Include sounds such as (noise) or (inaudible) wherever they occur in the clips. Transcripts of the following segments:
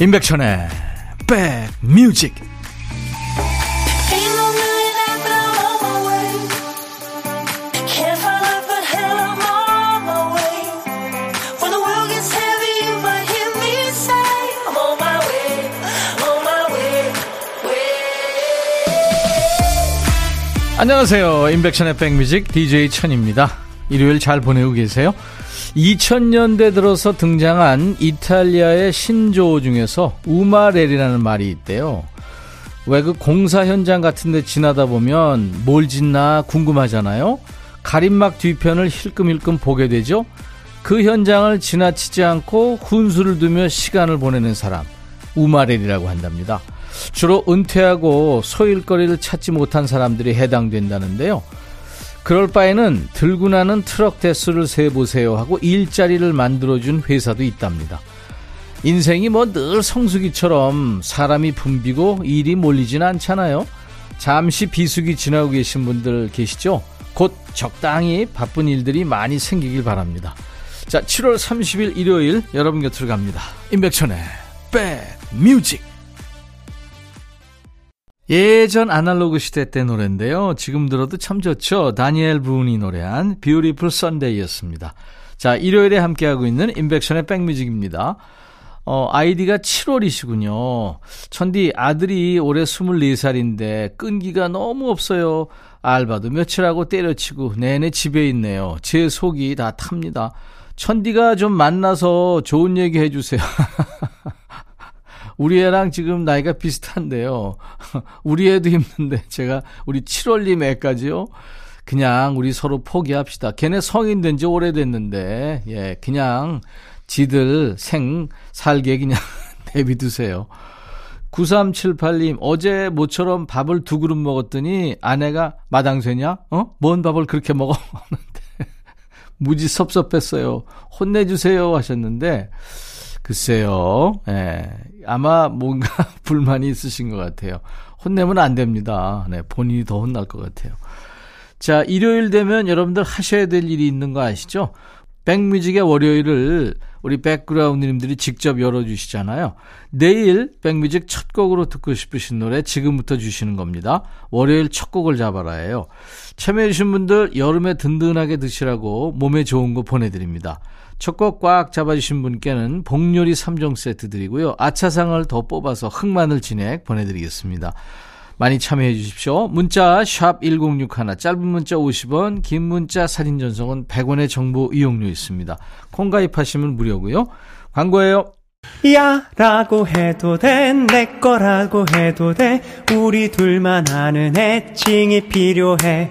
임백천의 백뮤직. 안녕하세요. 임백천의 백뮤직 DJ 천입니다. 일요일 잘 보내고 계세요 2000년대 들어서 등장한 이탈리아의 신조어 중에서 우마렐이라는 말이 있대요. 왜 그 공사 현장 같은 데 지나다 보면 뭘 짓나 궁금하잖아요. 가림막 뒤편을 힐끔힐끔 보게 되죠. 그 현장을 지나치지 않고 훈수를 두며 시간을 보내는 사람 우마렐이라고 한답니다. 주로 은퇴하고 소일거리를 찾지 못한 사람들이 해당된다는데요. 그럴 바에는 들고 나는 트럭 대수를 세보세요 하고 일자리를 만들어준 회사도 있답니다. 인생이 뭐 늘 성수기처럼 사람이 붐비고 일이 몰리진 않잖아요. 잠시 비수기 지나고 계신 분들 계시죠? 곧 적당히 바쁜 일들이 많이 생기길 바랍니다. 자, 7월 30일 일요일 여러분 곁으로 갑니다. 임백천의 백뮤직 예전 아날로그 시대 때 노래인데요. 지금 들어도 참 좋죠. 다니엘 브운이 노래한 Beautiful Sunday였습니다. 자, 일요일에 함께하고 있는 인백션의 백뮤직입니다. 어, 아이디가 7월이시군요. 천디, 아들이 올해 24살인데 끈기가 너무 없어요. 알바도 며칠 하고 때려치고 내내 집에 있네요. 제 속이 다 탑니다. 천디가 좀 만나서 좋은 얘기 해주세요. (laughs) 우리 애랑 지금 나이가 비슷한데요. (laughs) 우리 애도 힘든데 제가 우리 7월님 애까지요. 그냥 우리 서로 포기합시다. 걔네 성인 된 지 오래됐는데, 예, 그냥 지들 생 살게 그냥 (laughs) 내비두세요. 9378님, 어제 모처럼 밥을 두 그릇 먹었더니 아내가 마당쇠냐? 어? 뭔 밥을 그렇게 먹어? (laughs) 무지 섭섭했어요. 혼내주세요 하셨는데, 글쎄요. 예. 아마 뭔가 (laughs) 불만이 있으신 것 같아요. 혼내면 안 됩니다. 네. 본인이 더 혼날 것 같아요. 자, 일요일 되면 여러분들 하셔야 될 일이 있는 거 아시죠? 백뮤직의 월요일을 우리 백그라운드님들이 직접 열어주시잖아요. 내일 백뮤직 첫 곡으로 듣고 싶으신 노래 지금부터 주시는 겁니다. 월요일 첫 곡을 잡아라예요. 참여해주신 분들 여름에 든든하게 드시라고 몸에 좋은 거 보내드립니다. 첫 곡 꽉 잡아주신 분께는 복요리 3종 세트 드리고요. 아차상을 더 뽑아서 흑마늘 진액 보내드리겠습니다. 많이 참여해 주십시오. 문자 1061, 짧은 문자 50원, 긴 문자 사진 전송은 100원의 정보 이용료 있습니다. 콩 가입하시면 무료고요. 광고예요. 야 라고 해도 돼 내 거라고 해도 돼 우리 둘만 아는 애칭이 필요해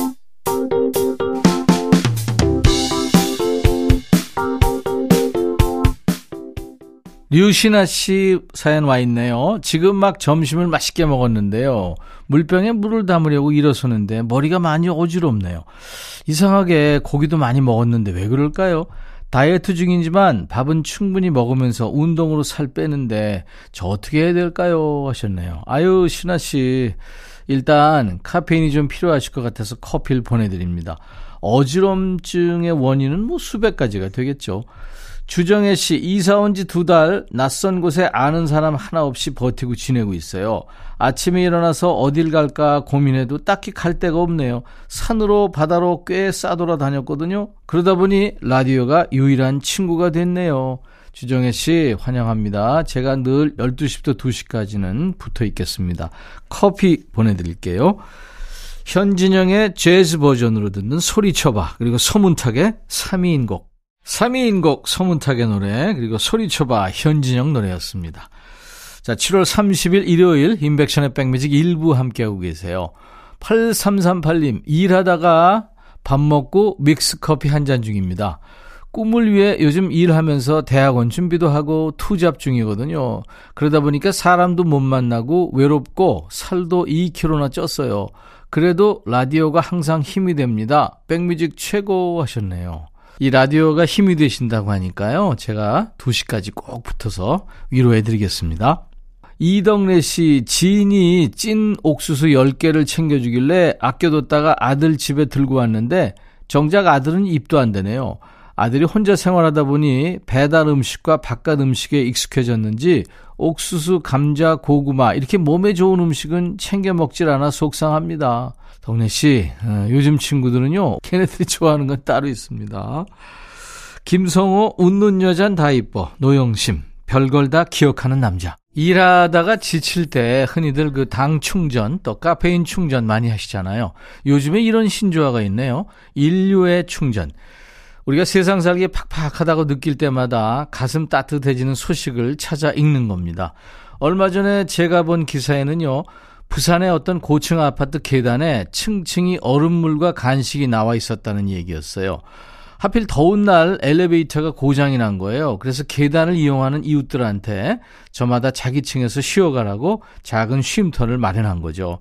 류신아 씨 사연 와 있네요. 지금 막 점심을 맛있게 먹었는데요. 물병에 물을 담으려고 일어서는데 머리가 많이 어지럽네요. 이상하게 고기도 많이 먹었는데 왜 그럴까요? 다이어트 중이지만 밥은 충분히 먹으면서 운동으로 살 빼는데 저 어떻게 해야 될까요? 하셨네요. 아유, 신아 씨. 일단 카페인이 좀 필요하실 것 같아서 커피를 보내드립니다. 어지럼증의 원인은 뭐 수백 가지가 되겠죠. 주정혜 씨, 이사 온 지 두 달, 낯선 곳에 아는 사람 하나 없이 버티고 지내고 있어요. 아침에 일어나서 어딜 갈까 고민해도 딱히 갈 데가 없네요. 산으로, 바다로 꽤 싸돌아 다녔거든요. 그러다 보니 라디오가 유일한 친구가 됐네요. 주정혜 씨, 환영합니다. 제가 늘 12시부터 2시까지는 붙어 있겠습니다. 커피 보내드릴게요. 현진영의 재즈 버전으로 듣는 소리쳐봐. 그리고 서문탁의 3위인 곡. 3위인곡 서문탁의 노래 그리고 소리쳐봐 현진영 노래였습니다. 자 7월 30일 일요일 인백션의 백뮤직 일부 함께하고 계세요. 8338님 일하다가 밥 먹고 믹스커피 한 잔 중입니다. 꿈을 위해 요즘 일하면서 대학원 준비도 하고 투잡 중이거든요. 그러다 보니까 사람도 못 만나고 외롭고 살도 2kg나 쪘어요. 그래도 라디오가 항상 힘이 됩니다. 백뮤직 최고 하셨네요. 이 라디오가 힘이 되신다고 하니까요. 제가 2시까지 꼭 붙어서 위로해 드리겠습니다. 이덕래 씨, 지인이 찐 옥수수 10개를 챙겨주길래 아껴뒀다가 아들 집에 들고 왔는데 정작 아들은 입도 안 되네요. 아들이 혼자 생활하다 보니 배달 음식과 바깥 음식에 익숙해졌는지 옥수수, 감자, 고구마 이렇게 몸에 좋은 음식은 챙겨 먹질 않아 속상합니다. 덕래 씨, 어, 요즘 친구들은요, 걔네들이 좋아하는 건 따로 있습니다. 김성호, 웃는 여잔 다 이뻐. 노영심, 별걸 다 기억하는 남자. 일하다가 지칠 때 흔히들 그 당 충전, 또 카페인 충전 많이 하시잖아요. 요즘에 이런 신조어가 있네요. 인류의 충전. 우리가 세상 살기 팍팍하다고 느낄 때마다 가슴 따뜻해지는 소식을 찾아 읽는 겁니다. 얼마 전에 제가 본 기사에는요, 부산의 어떤 고층 아파트 계단에 층층이 얼음물과 간식이 나와 있었다는 얘기였어요. 하필 더운 날 엘리베이터가 고장이 난 거예요. 그래서 계단을 이용하는 이웃들한테 저마다 자기 층에서 쉬어가라고 작은 쉼터를 마련한 거죠.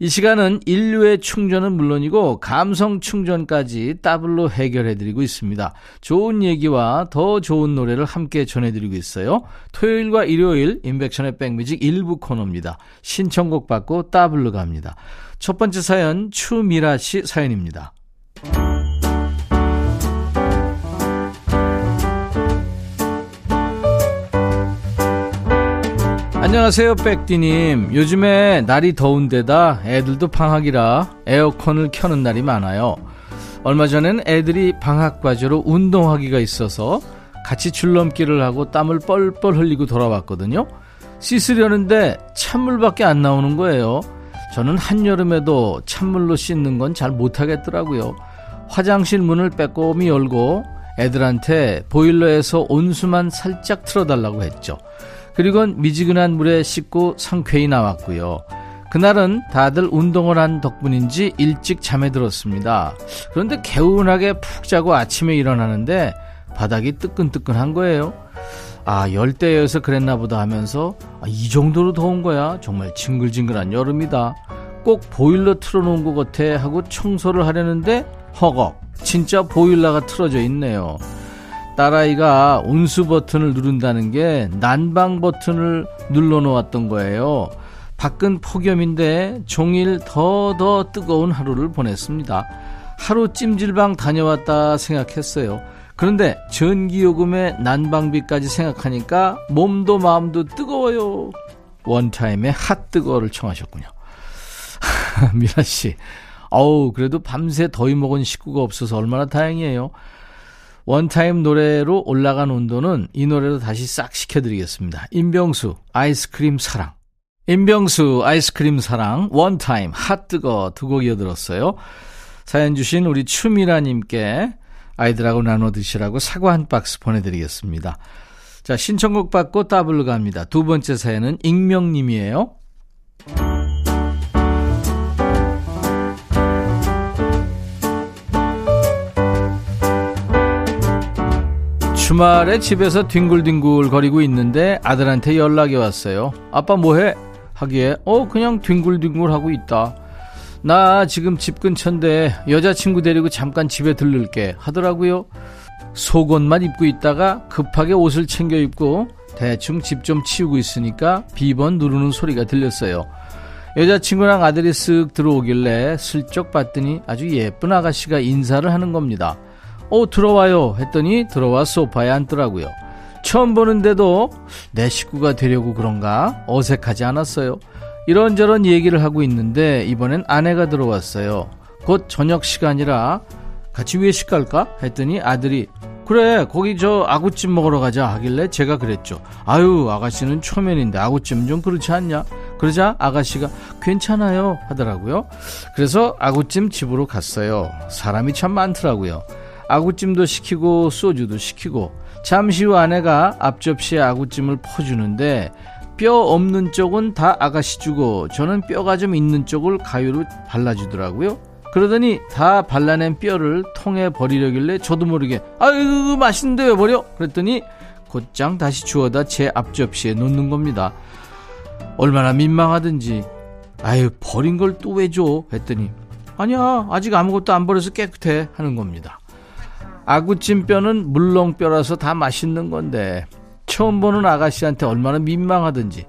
이 시간은 인류의 충전은 물론이고 감성 충전까지 더블로 해결해드리고 있습니다. 좋은 얘기와 더 좋은 노래를 함께 전해드리고 있어요. 토요일과 일요일 임백천의 백뮤직 일부 코너입니다. 신청곡 받고 더블로 갑니다. 첫 번째 사연 추미라 씨 사연입니다. 안녕하세요, 백디님. 요즘에 날이 더운데다 애들도 방학이라 에어컨을 켜는 날이 많아요. 얼마 전엔 애들이 방학 과제로 운동하기가 있어서 같이 줄넘기를 하고 땀을 뻘뻘 흘리고 돌아왔거든요. 씻으려는데 찬물밖에 안 나오는 거예요. 저는 한여름에도 찬물로 씻는 건 잘 못하겠더라고요. 화장실 문을 빼꼼히 열고 애들한테 보일러에서 온수만 살짝 틀어달라고 했죠. 그리곤 미지근한 물에 씻고 상쾌히 나왔고요. 그날은 다들 운동을 한 덕분인지 일찍 잠에 들었습니다. 그런데 개운하게 푹 자고 아침에 일어나는데 바닥이 뜨끈뜨끈한 거예요. 아, 열대여서 그랬나 보다 하면서 아, 이 정도로 더운 거야. 정말 징글징글한 여름이다. 꼭 보일러 틀어놓은 것 같아 하고 청소를 하려는데 허걱. 진짜 보일러가 틀어져 있네요. 딸아이가 온수 버튼을 누른다는 게 난방 버튼을 눌러 놓았던 거예요. 밖은 폭염인데 종일 더더 뜨거운 하루를 보냈습니다. 하루 찜질방 다녀왔다 생각했어요. 그런데 전기요금에 난방비까지 생각하니까 몸도 마음도 뜨거워요. 원타임에 핫뜨거를 청하셨군요. (laughs) 미라씨, 어우, 그래도 밤새 더위 먹은 식구가 없어서 얼마나 다행이에요. 원타임 노래로 올라간 온도는 이 노래로 다시 싹 식혀드리겠습니다. 임병수, 아이스크림 사랑. 임병수, 아이스크림 사랑, 원타임, 핫뜨거 두 곡 이어들었어요. 사연 주신 우리 추미라님께 아이들하고 나눠 드시라고 사과 한 박스 보내드리겠습니다. 자, 신청곡 받고 더블로 갑니다. 두 번째 사연은 익명님이에요. 주말에 집에서 뒹굴뒹굴 거리고 있는데 아들한테 연락이 왔어요. 아빠 뭐해? 하기에 어 그냥 뒹굴뒹굴 하고 있다. 나 지금 집 근처인데 여자친구 데리고 잠깐 집에 들를게 하더라고요. 속옷만 입고 있다가 급하게 옷을 챙겨 입고 대충 집 좀 치우고 있으니까 비번 누르는 소리가 들렸어요. 여자친구랑 아들이 쓱 들어오길래 슬쩍 봤더니 아주 예쁜 아가씨가 인사를 하는 겁니다. 어, 들어와요. 했더니 들어와 소파에 앉더라고요. 처음 보는데도 내 식구가 되려고 그런가 어색하지 않았어요. 이런저런 얘기를 하고 있는데 이번엔 아내가 들어왔어요. 곧 저녁 시간이라 같이 외식 갈까? 했더니 아들이 그래 거기 저 아구찜 먹으러 가자 하길래 제가 그랬죠. 아유 아가씨는 초면인데 아구찜은 좀 그렇지 않냐? 그러자 아가씨가 괜찮아요 하더라고요. 그래서 아구찜 집으로 갔어요. 사람이 참 많더라고요. 아구찜도 시키고 소주도 시키고 잠시 후 아내가 앞접시에 아구찜을 퍼주는데 뼈 없는 쪽은 다 아가씨 주고 저는 뼈가 좀 있는 쪽을 가위로 발라주더라고요. 그러더니 다 발라낸 뼈를 통에 버리려길래 저도 모르게 아유 맛있는데 왜 버려? 그랬더니 곧장 다시 주워다 제 앞접시에 놓는 겁니다. 얼마나 민망하든지 아유 버린 걸 또 왜 줘? 했더니 아니야 아직 아무것도 안 버려서 깨끗해 하는 겁니다. 아구찜뼈는 물렁뼈라서 다 맛있는 건데 처음 보는 아가씨한테 얼마나 민망하든지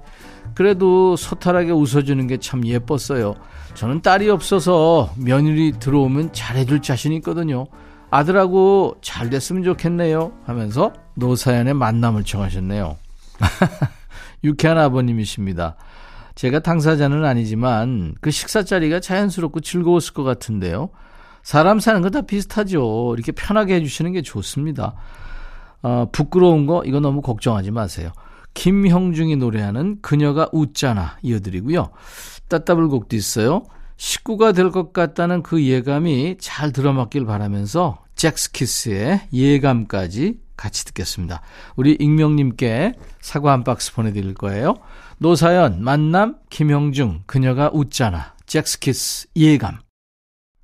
그래도 소탈하게 웃어주는 게 참 예뻤어요. 저는 딸이 없어서 며느리 들어오면 잘해줄 자신 있거든요. 아들하고 잘 됐으면 좋겠네요. 하면서 노사연의 만남을 청하셨네요. (laughs) 유쾌한 아버님이십니다. 제가 당사자는 아니지만 그 식사 자리가 자연스럽고 즐거웠을 것 같은데요. 사람 사는 거 다 비슷하죠. 이렇게 편하게 해주시는 게 좋습니다. 어, 부끄러운 거 이거 너무 걱정하지 마세요. 김형중이 노래하는 그녀가 웃잖아 이어드리고요. 따따블 곡도 있어요. 식구가 될 것 같다는 그 예감이 잘 들어맞길 바라면서 잭스키스의 예감까지 같이 듣겠습니다. 우리 익명님께 사과 한 박스 보내드릴 거예요. 노사연, 만남, 김형중, 그녀가 웃잖아. 젝스키스, 예감.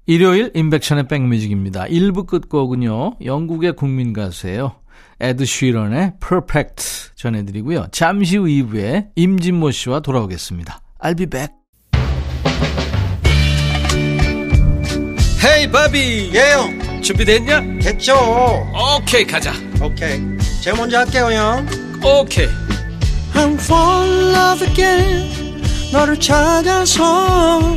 일요일 임백천의 백뮤직입니다. 1부 끝곡은요. 영국의 국민 가수예요. 에드 쉬런의 Perfect 전해드리고요. 잠시 후 2부에 임진모 씨와 돌아오겠습니다. I'll be back. Hey 바비 예영 준비됐냐? 됐죠 오케이 가자 오케이 제가 먼저 할게요 형 오케이 I'm fall in love again 너를 찾아서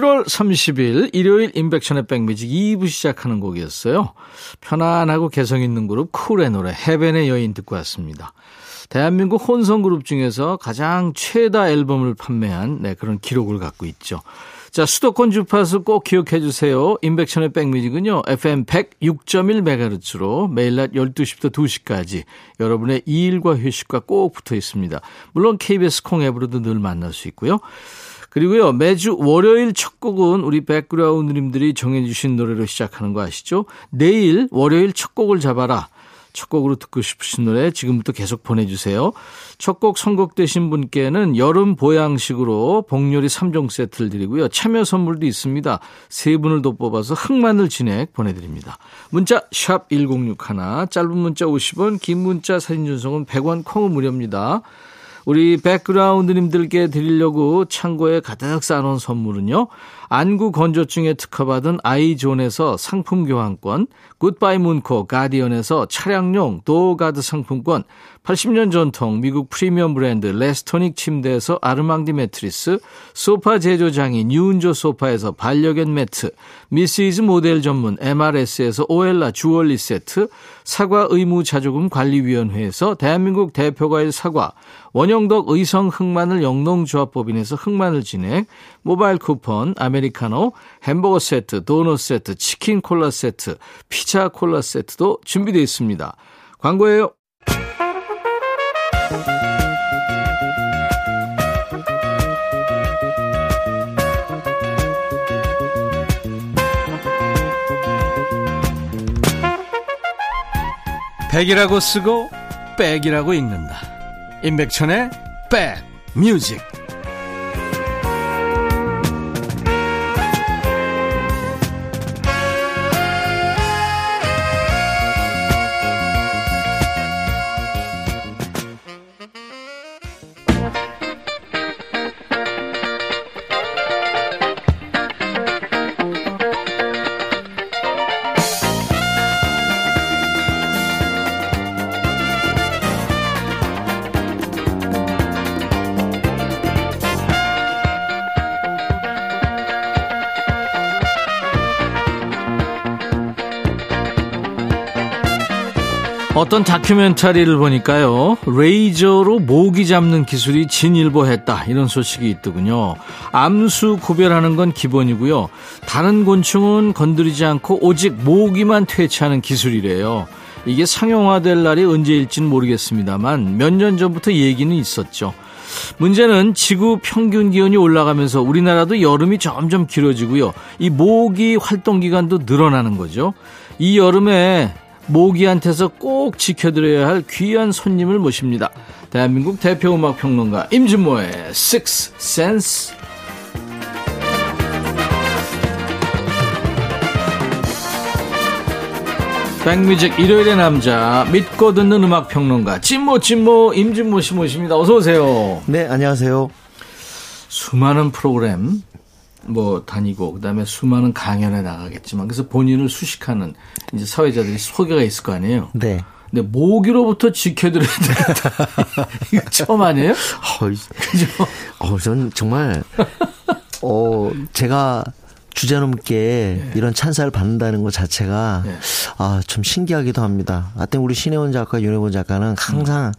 7월 30일 일요일 인백션의 백뮤직 2부 시작하는 곡이었어요. 편안하고 개성 있는 그룹 쿨의 노래 해변의 여인 듣고 왔습니다. 대한민국 혼성 그룹 중에서 가장 최다 앨범을 판매한 네, 그런 기록을 갖고 있죠. 자, 수도권 주파수 꼭 기억해 주세요. 인백션의 백뮤직은요, FM 106.1MHz로 매일 낮 12시부터 2시까지 여러분의 일과 휴식과 꼭 붙어 있습니다. 물론 KBS 콩 앱으로도 늘 만날 수 있고요. 그리고요, 매주 월요일 첫 곡은 우리 백그라운드님들이 정해주신 노래로 시작하는 거 아시죠? 내일 월요일 첫 곡을 잡아라. 첫 곡으로 듣고 싶으신 노래 지금부터 계속 보내주세요. 첫 곡 선곡되신 분께는 여름 보양식으로 복요리 3종 세트를 드리고요. 참여 선물도 있습니다. 세 분을 더 뽑아서 흑마늘 진액 보내드립니다. 문자 1061, 짧은 문자 50원, 긴 문자 사진 전송은 100원, 콩은 무료입니다. 우리 백그라운드님들께 드리려고 창고에 가득 쌓아놓은 선물은요. 안구 건조증에 특허받은 아이존에서 상품 교환권, 굿바이 문코 가디언에서 차량용 도어가드 상품권, 80년 전통 미국 프리미엄 브랜드 레스토닉 침대에서 아르망디 매트리스, 소파 제조장인 유운조 소파에서 반려견 매트, 미시즈 모델 전문 MRS에서 오엘라 주얼리 세트, 사과 의무 자조금 관리위원회에서 대한민국 대표과일 사과, 원형덕 의성 흑마늘 영농조합법인에서 흑마늘 진액, 모바일 쿠폰, 아메 리카노, 햄버거 세트, 도넛 세트, 치킨 콜라 세트, 피자 콜라 세트도 준비되어 있습니다. 광고예요. 백이라고 쓰고 백이라고 읽는다. 임백천의 백 뮤직. 어떤 다큐멘터리를 보니까요, 레이저로 모기 잡는 기술이 진일보했다. 이런 소식이 있더군요. 암수 구별하는 건 기본이고요. 다른 곤충은 건드리지 않고 오직 모기만 퇴치하는 기술이래요. 이게 상용화될 날이 언제일지는 모르겠습니다만 몇 년 전부터 얘기는 있었죠. 문제는 지구 평균 기온이 올라가면서 우리나라도 여름이 점점 길어지고요. 이 모기 활동 기간도 늘어나는 거죠. 이 여름에 모기한테서 꼭 지켜드려야 할 귀한 손님을 모십니다. 대한민국 대표 음악 평론가 임진모의 Six Sense. 백뮤직 일요일의 남자 믿고 듣는 음악 평론가 진모 진모 임진모 씨 모십니다. 어서 오세요. 네, 안녕하세요. 수많은 프로그램 뭐 다니고 그다음에 수많은 강연에 나가겠지만 그래서 본인을 수식하는 이제 사회자들이 소개가 있을 거 아니에요. 네. 근데 모기로부터 지켜드려야 되겠다. (laughs) 이거 처음 아니에요? 어, 그죠? 어, 전 정말 어 제가 주제넘게 이런 찬사를 받는다는 것 자체가 네. 아, 좀 신기하기도 합니다. 하여튼 우리 신혜원 작가, 윤혜원 작가는 항상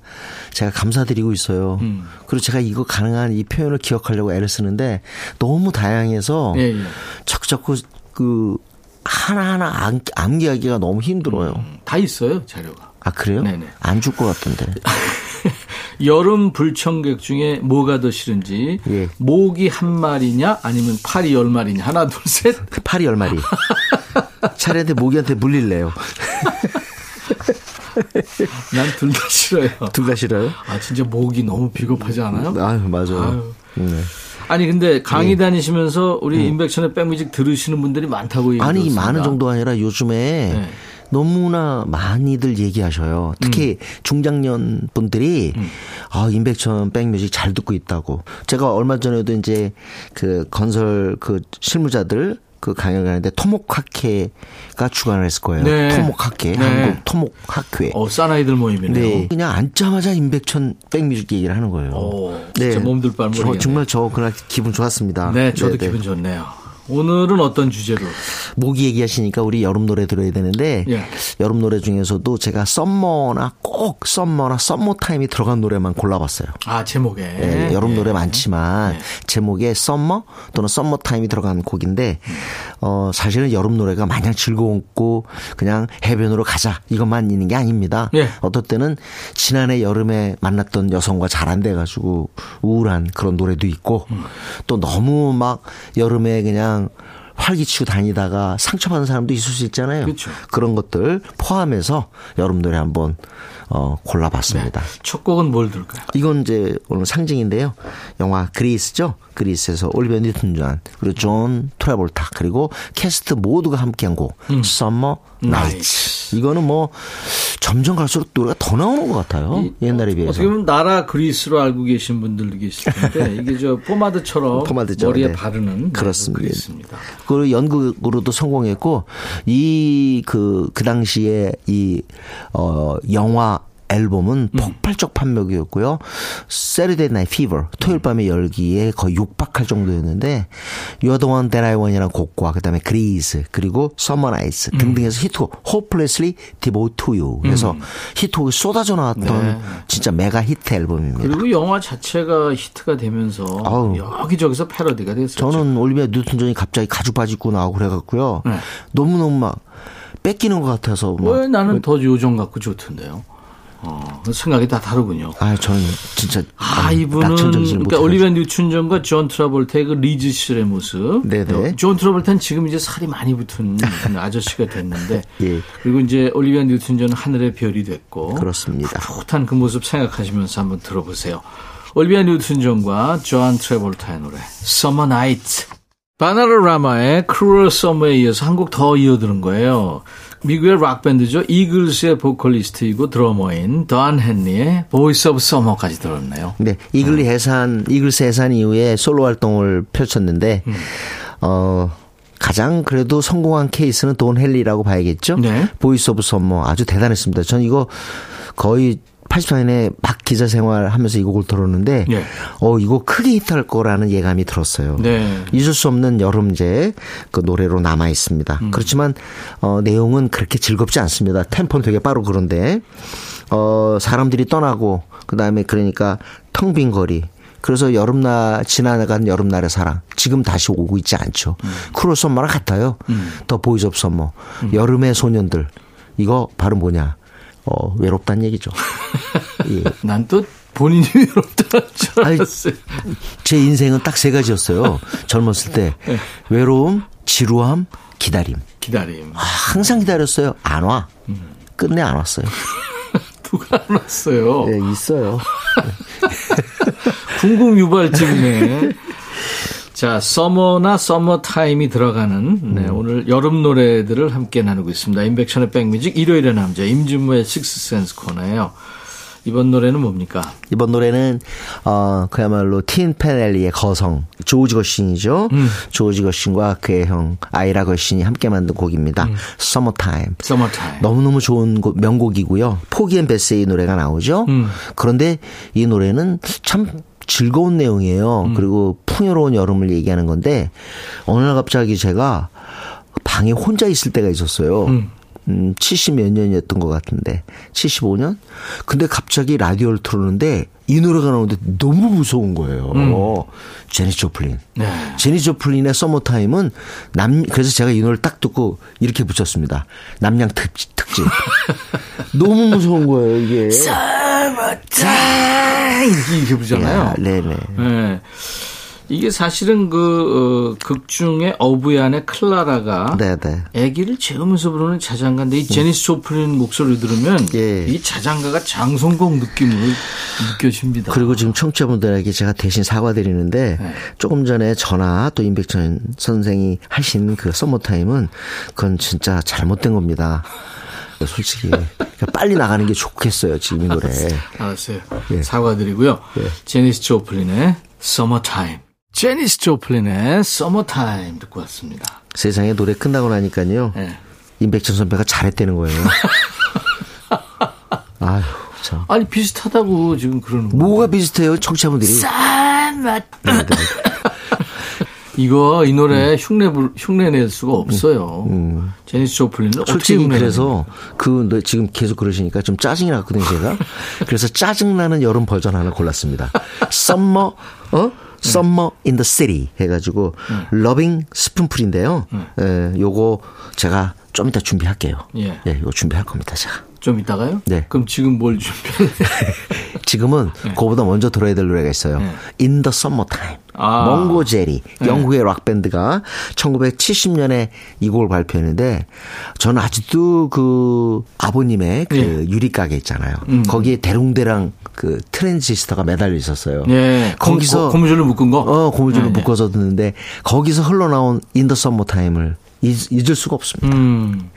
제가 감사드리고 있어요. 음. 그리고 제가 이거 가능한 이 표현을 기억하려고 애를 쓰는데 너무 다양해서 예, 예. 자꾸 그 하나하나 암, 암기하기가 너무 힘들어요. 다 있어요 자료가. 아, 그래요? 네네. 안 줄 것 같던데. (laughs) 여름 불청객 중에 뭐가 더 싫은지 예. 모기 한 마리냐 아니면 파리 열 마리냐 하나 둘 셋. 파리 열 마리. 차례한테 모기한테 물릴래요. (laughs) 난 둘 다 싫어요. 둘 다 싫어요? 아 진짜 모기 너무 비겁하지 않아요? 아유, 맞아요. 네. 아니 근데 강의 다니시면서 우리 인백션의 백뮤직 들으시는 분들이 많다고 얘기 음. 아니. 많은 정도가 아니라 요즘에 네. 너무나 많이들 얘기하셔요. 특히 음. 중장년 분들이 아, 임백천 백뮤직 잘 듣고 있다고. 제가 얼마 전에도 이제 그 건설 그 실무자들 그 강연 가는데 토목학회가 주관을 했을 거예요. 네. 토목학회, 네. 한국 토목학회. 어 사나이들 모임이네요. 네. 그냥 앉자마자 임백천 백뮤직 얘기를 하는 거예요. 오, 진짜 몸둘 바를 저 모르겠네. 정말 저 그날 기분 좋았습니다. 네, 저도 네, 네. 기분 좋네요. 오늘은 어떤 주제로? 모기 얘기하시니까 우리 여름 노래 들어야 되는데 예. 여름 노래 중에서도 제가 summer나 꼭 summer나 summertime이 들어간 노래만 골라봤어요. 아 제목에 예, 여름 예. 노래 많지만 네. 제목에 summer 또는 summertime이 들어간 곡인데 어 사실은 여름 노래가 마냥 즐거웠고 그냥 해변으로 가자 이것만 있는 게 아닙니다. 예. 어떨 때는 지난해 여름에 만났던 여성과 잘 안 돼가지고 우울한 그런 노래도 있고 음. 또 너무 막 여름에 그냥 활기치고 다니다가 상처받은 사람도 있을 수 있잖아요. 그렇죠. 런 것들 포함해서 노래 한번 어 골라봤습니다. 첫 곡은 뭘 들을까요? 이건 이제 오늘 상징인데요. 영화 그리스죠. 그리스에서 올리비아 뉴튼 존 그리고 존 트래볼타 그리고 캐스트 모두가 함께한 곡 Summer Nights. 이거는 뭐 점점 갈수록 노래가 더 나오는 것 같아요. 옛날에 비해서. 어떻게 보면 나라 그리스로 알고 계신 분들도 계실 텐데 (laughs) 이게 저 포마드처럼 포마드죠. 머리에 네. 바르는 그렇습니다. 그리스입니다. 그리고 연극으로도 성공했고 이 그그 당시에 이 어 영화 앨범은 음. 폭발적 판매기였고요. Saturday Night Fever 토요일 밤의 열기에 거의 육박할 정도였는데 You're the One That I Want이라는 곡과 그다음에 Grease 그리고 Summer Nights 음. 등등해서 히트곡 Hopelessly Devoted to You 그래서 히트곡이 쏟아져 나왔던 네. 진짜 메가 히트 앨범입니다. 그리고 영화 자체가 히트가 되면서 아우. 여기저기서 패러디가 됐었죠. 저는 올리비아 뉴튼 존이 갑자기 가죽 바지 입고 나오고 그래갖고요. 네. 너무너무 막 뺏기는 것 같아서 막. 왜 나는 더 요정 같고 좋던데요. 어, 생각이 다 다르군요. 아, 저는 진짜 아, 이분은 낙천정신을 그러니까. 올리비아 뉴튼 존과 존 트라볼타의 그 리즈 시절의 모습. 네네. 어, 존 트라볼타는 지금 이제 살이 많이 붙은 아저씨가 됐는데. (laughs) 예. 그리고 이제 올리비아 뉴튼 존은 하늘의 별이 됐고. 그렇습니다. 풋풋한 그 모습 생각하시면서 한번 들어보세요. 올리비아 뉴튼 존과 존 트래볼타의 노래 Summer Night. 바나라라마의 Cruel Summer에 이어서 한 곡 더 이어들은 거예요. 미국의 락밴드죠. 이글스의 보컬리스트이고 드러머인 돈 헨리의 Boys of Summer까지 들었네요. 네, 이글리 해산, 이글스 해산 이후에 솔로 활동을 펼쳤는데, 음. 어, 가장 그래도 성공한 케이스는 돈 헨리라고 봐야겠죠? 네. Boys of Summer 아주 대단했습니다. 전 이거 거의 84년에 막 기자 생활하면서 이 곡을 들었는데, 예. 어, 이거 크게 히트할 거라는 예감이 들었어요. 네. 잊을 수 없는 여름제 그 노래로 남아 있습니다. 음. 그렇지만 어 내용은 그렇게 즐겁지 않습니다. 템포는 되게 빠르고 그런데 어 사람들이 떠나고 그다음에 그러니까 텅 빈 거리 그래서 여름날 지나간 여름날의 사랑 지금 다시 오고 있지 않죠. 음. Cruel Summer랑 같아요. The Boys of Summer 여름의 소년들 이거 바로 뭐냐 어 외롭다는 얘기죠. (laughs) 예. 난또 본인이 (laughs) 외롭다는 줄 알았어요. 제 인생은 딱 세 가지였어요. 젊었을 때 (laughs) 외로움, 지루함, 기다림. 기다림. 아, 항상 기다렸어요. 안 와. 끝내 안 왔어요. 누가 안 왔어요? 네, 있어요. 궁금 유발증이네. 자, 서머나 서머타임이 들어가는 네, 오늘 여름 노래들을 함께 나누고 있습니다. 임백천의 백뮤직 일요일의 남자 임준무의 식스센스 코너예요. 이번 노래는 뭡니까? 이번 노래는 어 그야말로 틴 페넬리의 거성 조지 거신이죠. 조지 거신과 그의 형 아이라 거신이 함께 만든 곡입니다. Summertime. Summertime. 너무너무 좋은 곡, 명곡이고요. Porgy and Bess의 노래가 나오죠. 그런데 이 노래는 참 즐거운 내용이에요. 그리고 풍요로운 여름을 얘기하는 건데 어느 날 갑자기 제가 방에 혼자 있을 때가 있었어요. 음, 70몇 년이었던 것 같은데 75년? 근데 갑자기 라디오를 틀었는데 이 노래가 나오는데 너무 무서운 거예요. 재니스 조플린. 네. 재니스 조플린의 Summertime은 남 그래서 제가 이 노래를 딱 듣고 이렇게 붙였습니다. 남양 특, 특집. (laughs) 너무 무서운 거예요 이게. 이렇게, 이렇게 부르잖아요. 야, 네네. 네. 이게 사실은 그, 어, 극 중에 어부의 클라라가 네네. 아기를 재우면서 부르는 자장가인데 이 제니스 조플린 목소리를 들으면 예. 이 자장가가 장성곡 느낌으로 느껴집니다. 그리고 지금 청취자분들에게 제가 대신 사과드리는데 네. 조금 전에 전화 또 임백천 선생이 하신 그 서머타임은 그건 진짜 잘못된 겁니다. 솔직히 그러니까 빨리 나가는 게 좋겠어요 지금 이 노래. 알았어요. 예. 사과드리고요. 제니스 조플린의 Summertime. 제니스 조플린의 Summertime 듣고 왔습니다. 세상에 노래 끝나고 나니까요. 네. 임백천 선배가 잘했다는 거예요. (laughs) 아휴 참. 아니 비슷하다고 지금 그러는 거. 뭐가 비슷해요 청취자분들이. 네, 네. (laughs) 이거 이 노래 흉내 불- 흉내 낼 수가 없어요. 제니스 조플린은 솔직히 흉내 그래서 그너 지금 계속 그러시니까 좀 짜증이 났거든요 제가. (laughs) 그래서 짜증 나는 여름 버전 하나 골랐습니다. Summer 어? Summer in the City 해가지고 러빙 스푼풀인데요. 예, 요거 제가 좀 이따 준비할게요. 예. 예, 이거 준비할 겁니다 제가. 좀 이따가요? 네. 그럼 지금 뭘 준비해? (laughs) 지금은 그거보다 먼저 들어야 될 노래가 있어요. In the Summertime. 아. 몽고 제리 영국의 락 밴드가 1970년에 이 곡을 발표했는데 저는 아직도 그 아버님의 그 예. 유리 가게 있잖아요. 거기에 대롱대랑 그 트랜지스터가 매달려 있었어요. 예. 거기서 고, 고무줄로 묶은 거? 어 고무줄로 예, 예. 묶어서 듣는데 거기서 흘러나온 In the Summertime을 잊- 잊을 수가 없습니다. 음.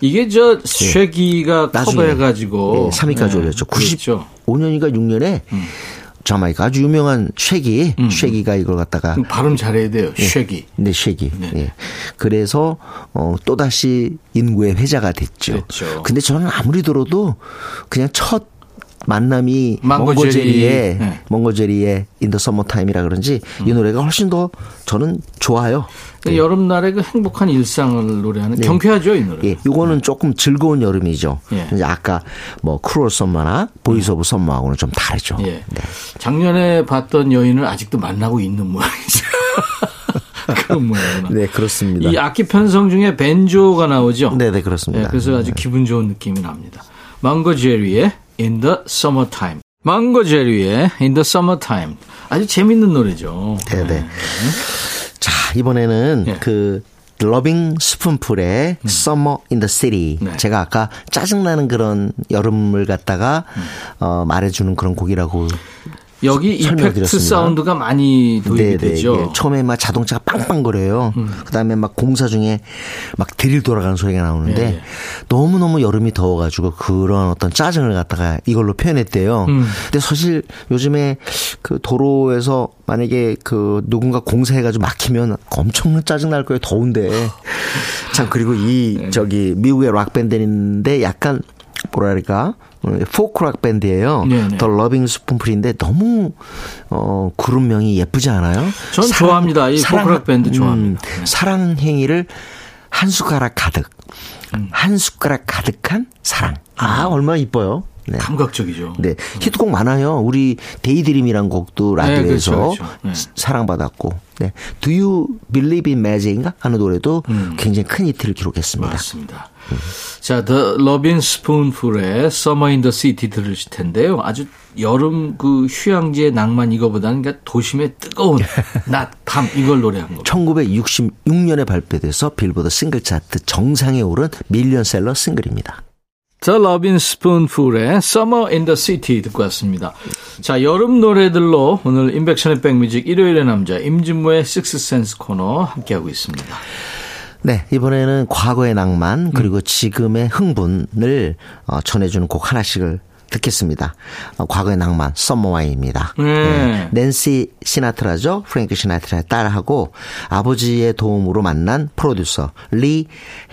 이게 저 쉐기가 예. 나중에 커버해가지고 예, 3위까지 네, 올렸죠. 그랬죠. 95년인가 6년에 자마이카 아주 유명한 Shaggy, Shaggy가 이걸 갖다가 발음 잘해야 돼요. Shaggy. 네, Shaggy. 네. 예. 그래서 어 또 다시 인구의 회자가 됐죠. 됐죠. 근데 저는 아무리 들어도 그냥 첫 만남이 Mungo Jerry의 제리. 네. Mungo Jerry의 In the Summertime이라 그런지 이 노래가 훨씬 더 저는 좋아요. 그 여름날의 그 행복한 일상을 노래하는 경쾌하죠, 이 노래. 예, 요거는 조금 즐거운 여름이죠. 예. 이제 아까 뭐 Cruel Summer나 Boys of Summer하고는 좀 다르죠. 예. 네. 작년에 봤던 여인을 아직도 만나고 있는 모양이죠. (laughs) 그런 모양이구나. 네, 그렇습니다. 이 악기 편성 중에 벤조가 나오죠. 네, 네, 그렇습니다. 예, 그래서 아주 기분 좋은 느낌이 납니다. Mungo Jerry의 In the Summertime. Mungo Jerry의 In the Summertime. 아주 재밌는 노래죠. 네, 네. 자, 이번에는 예. 그 Loving Spoonful의 Summer in the City. 네. 제가 아까 짜증나는 그런 여름을 갖다가 어, 말해주는 그런 곡이라고 여기 이펙트. 사운드가 많이 도입이 네, 네, 되죠. 예. 처음에 막 자동차가 빵빵거려요. 그다음에 막 공사 중에 막 드릴 돌아가는 소리가 나오는데 네, 네. 너무 너무 여름이 더워가지고 그런 어떤 짜증을 갖다가 이걸로 표현했대요. 음. 근데 사실 요즘에 그 도로에서 만약에 그 누군가 공사해가지고 막히면 엄청난 짜증 날 거예요. 더운데. (laughs) 참 그리고 이 네. 저기 미국의 락 밴드인데 약간 뭐랄까 어, 포크락 밴드예요. 네네. The Loving Spoonful인데 너무 어 그룹명이 예쁘지 않아요? 전 사랑- 좋아합니다. 이 사랑- 포크락 밴드 좋아합니다. 음, 사랑 행위를 한 숟가락 가득, 음. 한 숟가락 가득한 사랑. 아 얼마나 이뻐요. 네. 감각적이죠. 네. 히트곡 많아요. 우리 Daydream이란 곡도 라디오에서 네, 그렇죠, 그렇죠. 네. 사랑받았고. 네. Do you believe in magic인가 하는 노래도 굉장히 큰 히트를 기록했습니다. 음. 맞습니다. 자, The Loving Spoonful의 Summer in the City 들으실 텐데요. 아주 여름 그 휴양지의 낭만 이거보다는 그러니까 도심의 뜨거운 (laughs) 낮, 밤 이걸 노래한 겁니다. 1966년에 발표돼서 빌보드 싱글 차트 정상에 오른 밀리언셀러 싱글입니다. The Loving Spoonful의 Summer in the City 듣고 왔습니다. 자, 여름 노래들로 오늘 인백션의 백뮤직 일요일의 남자 임진모의 식스센스 코너 함께하고 있습니다. 네, 이번에는 과거의 낭만 그리고 지금의 흥분을 어, 전해주는 곡 하나씩을 듣겠습니다. 어, 과거의 낭만 Summer Wine입니다. 네. 낸시 시나트라죠. 프랭크 시나트라의 딸하고 아버지의 도움으로 만난 프로듀서 리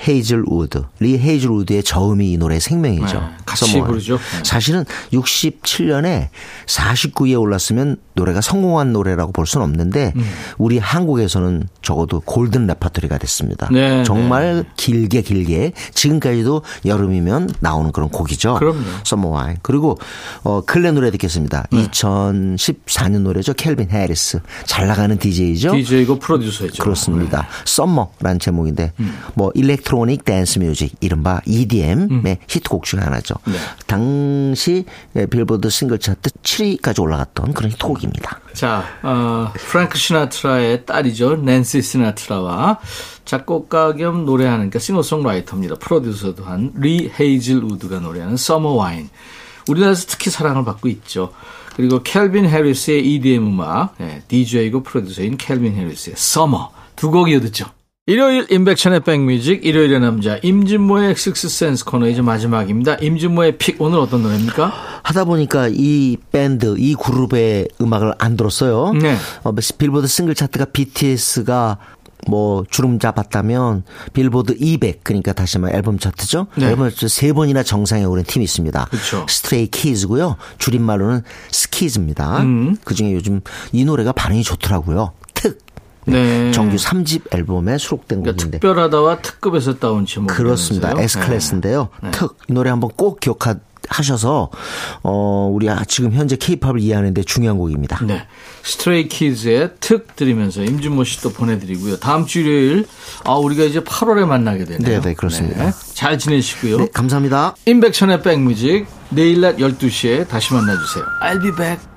헤이즐우드. 리 헤이즐우드의 저음이 이 노래의 생명이죠. 네, 같이 Summer Wine. 부르죠. 네. 사실은 67년에 49위에 올랐으면 노래가 성공한 노래라고 볼 수는 없는데 음. 우리 한국에서는 적어도 골든 레퍼토리가 됐습니다. 네, 정말 길게 길게 지금까지도 여름이면 나오는 그런 곡이죠. 그럼요. Summer Wine. 그리고 어 근래 노래 듣겠습니다. 네. 2014년 노래죠. 캘빈 해리스. 잘 나가는 DJ죠. DJ고 프로듀서죠. 그렇습니다. 네. Summer라는 제목인데 음. 뭐 electronic dance music 이른바 EDM의 히트곡 중에 하나죠. 네. 당시 빌보드 싱글 차트 7위까지 올라갔던 그런 히트곡입니다. 자, 어, 프랭크 시나트라의 딸이죠. 낸시 시나트라와 작곡가 겸 노래하는 그러니까 싱어송라이터입니다. 프로듀서도 한 리 헤이즐우드가 노래하는 Summer Wine. 우리나라에서 특히 사랑을 받고 있죠. 그리고 캘빈 해리스의 EDM 음악, 네, DJ이고 프로듀서인 캘빈 해리스의 Summer 두 곡 이어듣죠. 일요일 인백션의 백뮤직 일요일의 남자 임진모의 식스센스 코너 이제 마지막입니다. 임진모의 pick 오늘 어떤 노래입니까? 하다 보니까 이 밴드, 이 그룹의 음악을 안 들었어요. 네. 어, 빌보드 싱글 차트가 BTS가 뭐 주름 잡았다면 빌보드 200 그러니까 다시 말해 앨범 차트죠. 네. 앨범 차트 세 번이나 정상에 오른 팀이 있습니다. 그쵸. 스트레이 키즈고요. 줄임말로는 스키즈입니다. 음. 그중에 요즘 이 노래가 반응이 좋더라고요. 특 네. 정규 3집 앨범에 수록된 그러니까 곡인데 특별하다와 특급에서 따온 제목 그렇습니다. S 클래스인데요. 네. 특이 노래 한번 꼭 기억하 셔서 어 우리 아, 지금 현재 케이팝을 이해하는데 중요한 곡입니다. 네. 스트레이 키즈의 특 들으면서 임준모 씨또 보내 드리고요. 다음 주 일요일, 아, 우리가 이제 8월에 만나게 되네요. 네, 네, 그렇습니다. 잘 지내시고요. 네, 감사합니다. 임백천의 백뮤직, 내일 낮 12시에 다시 만나 주세요. I'll be back.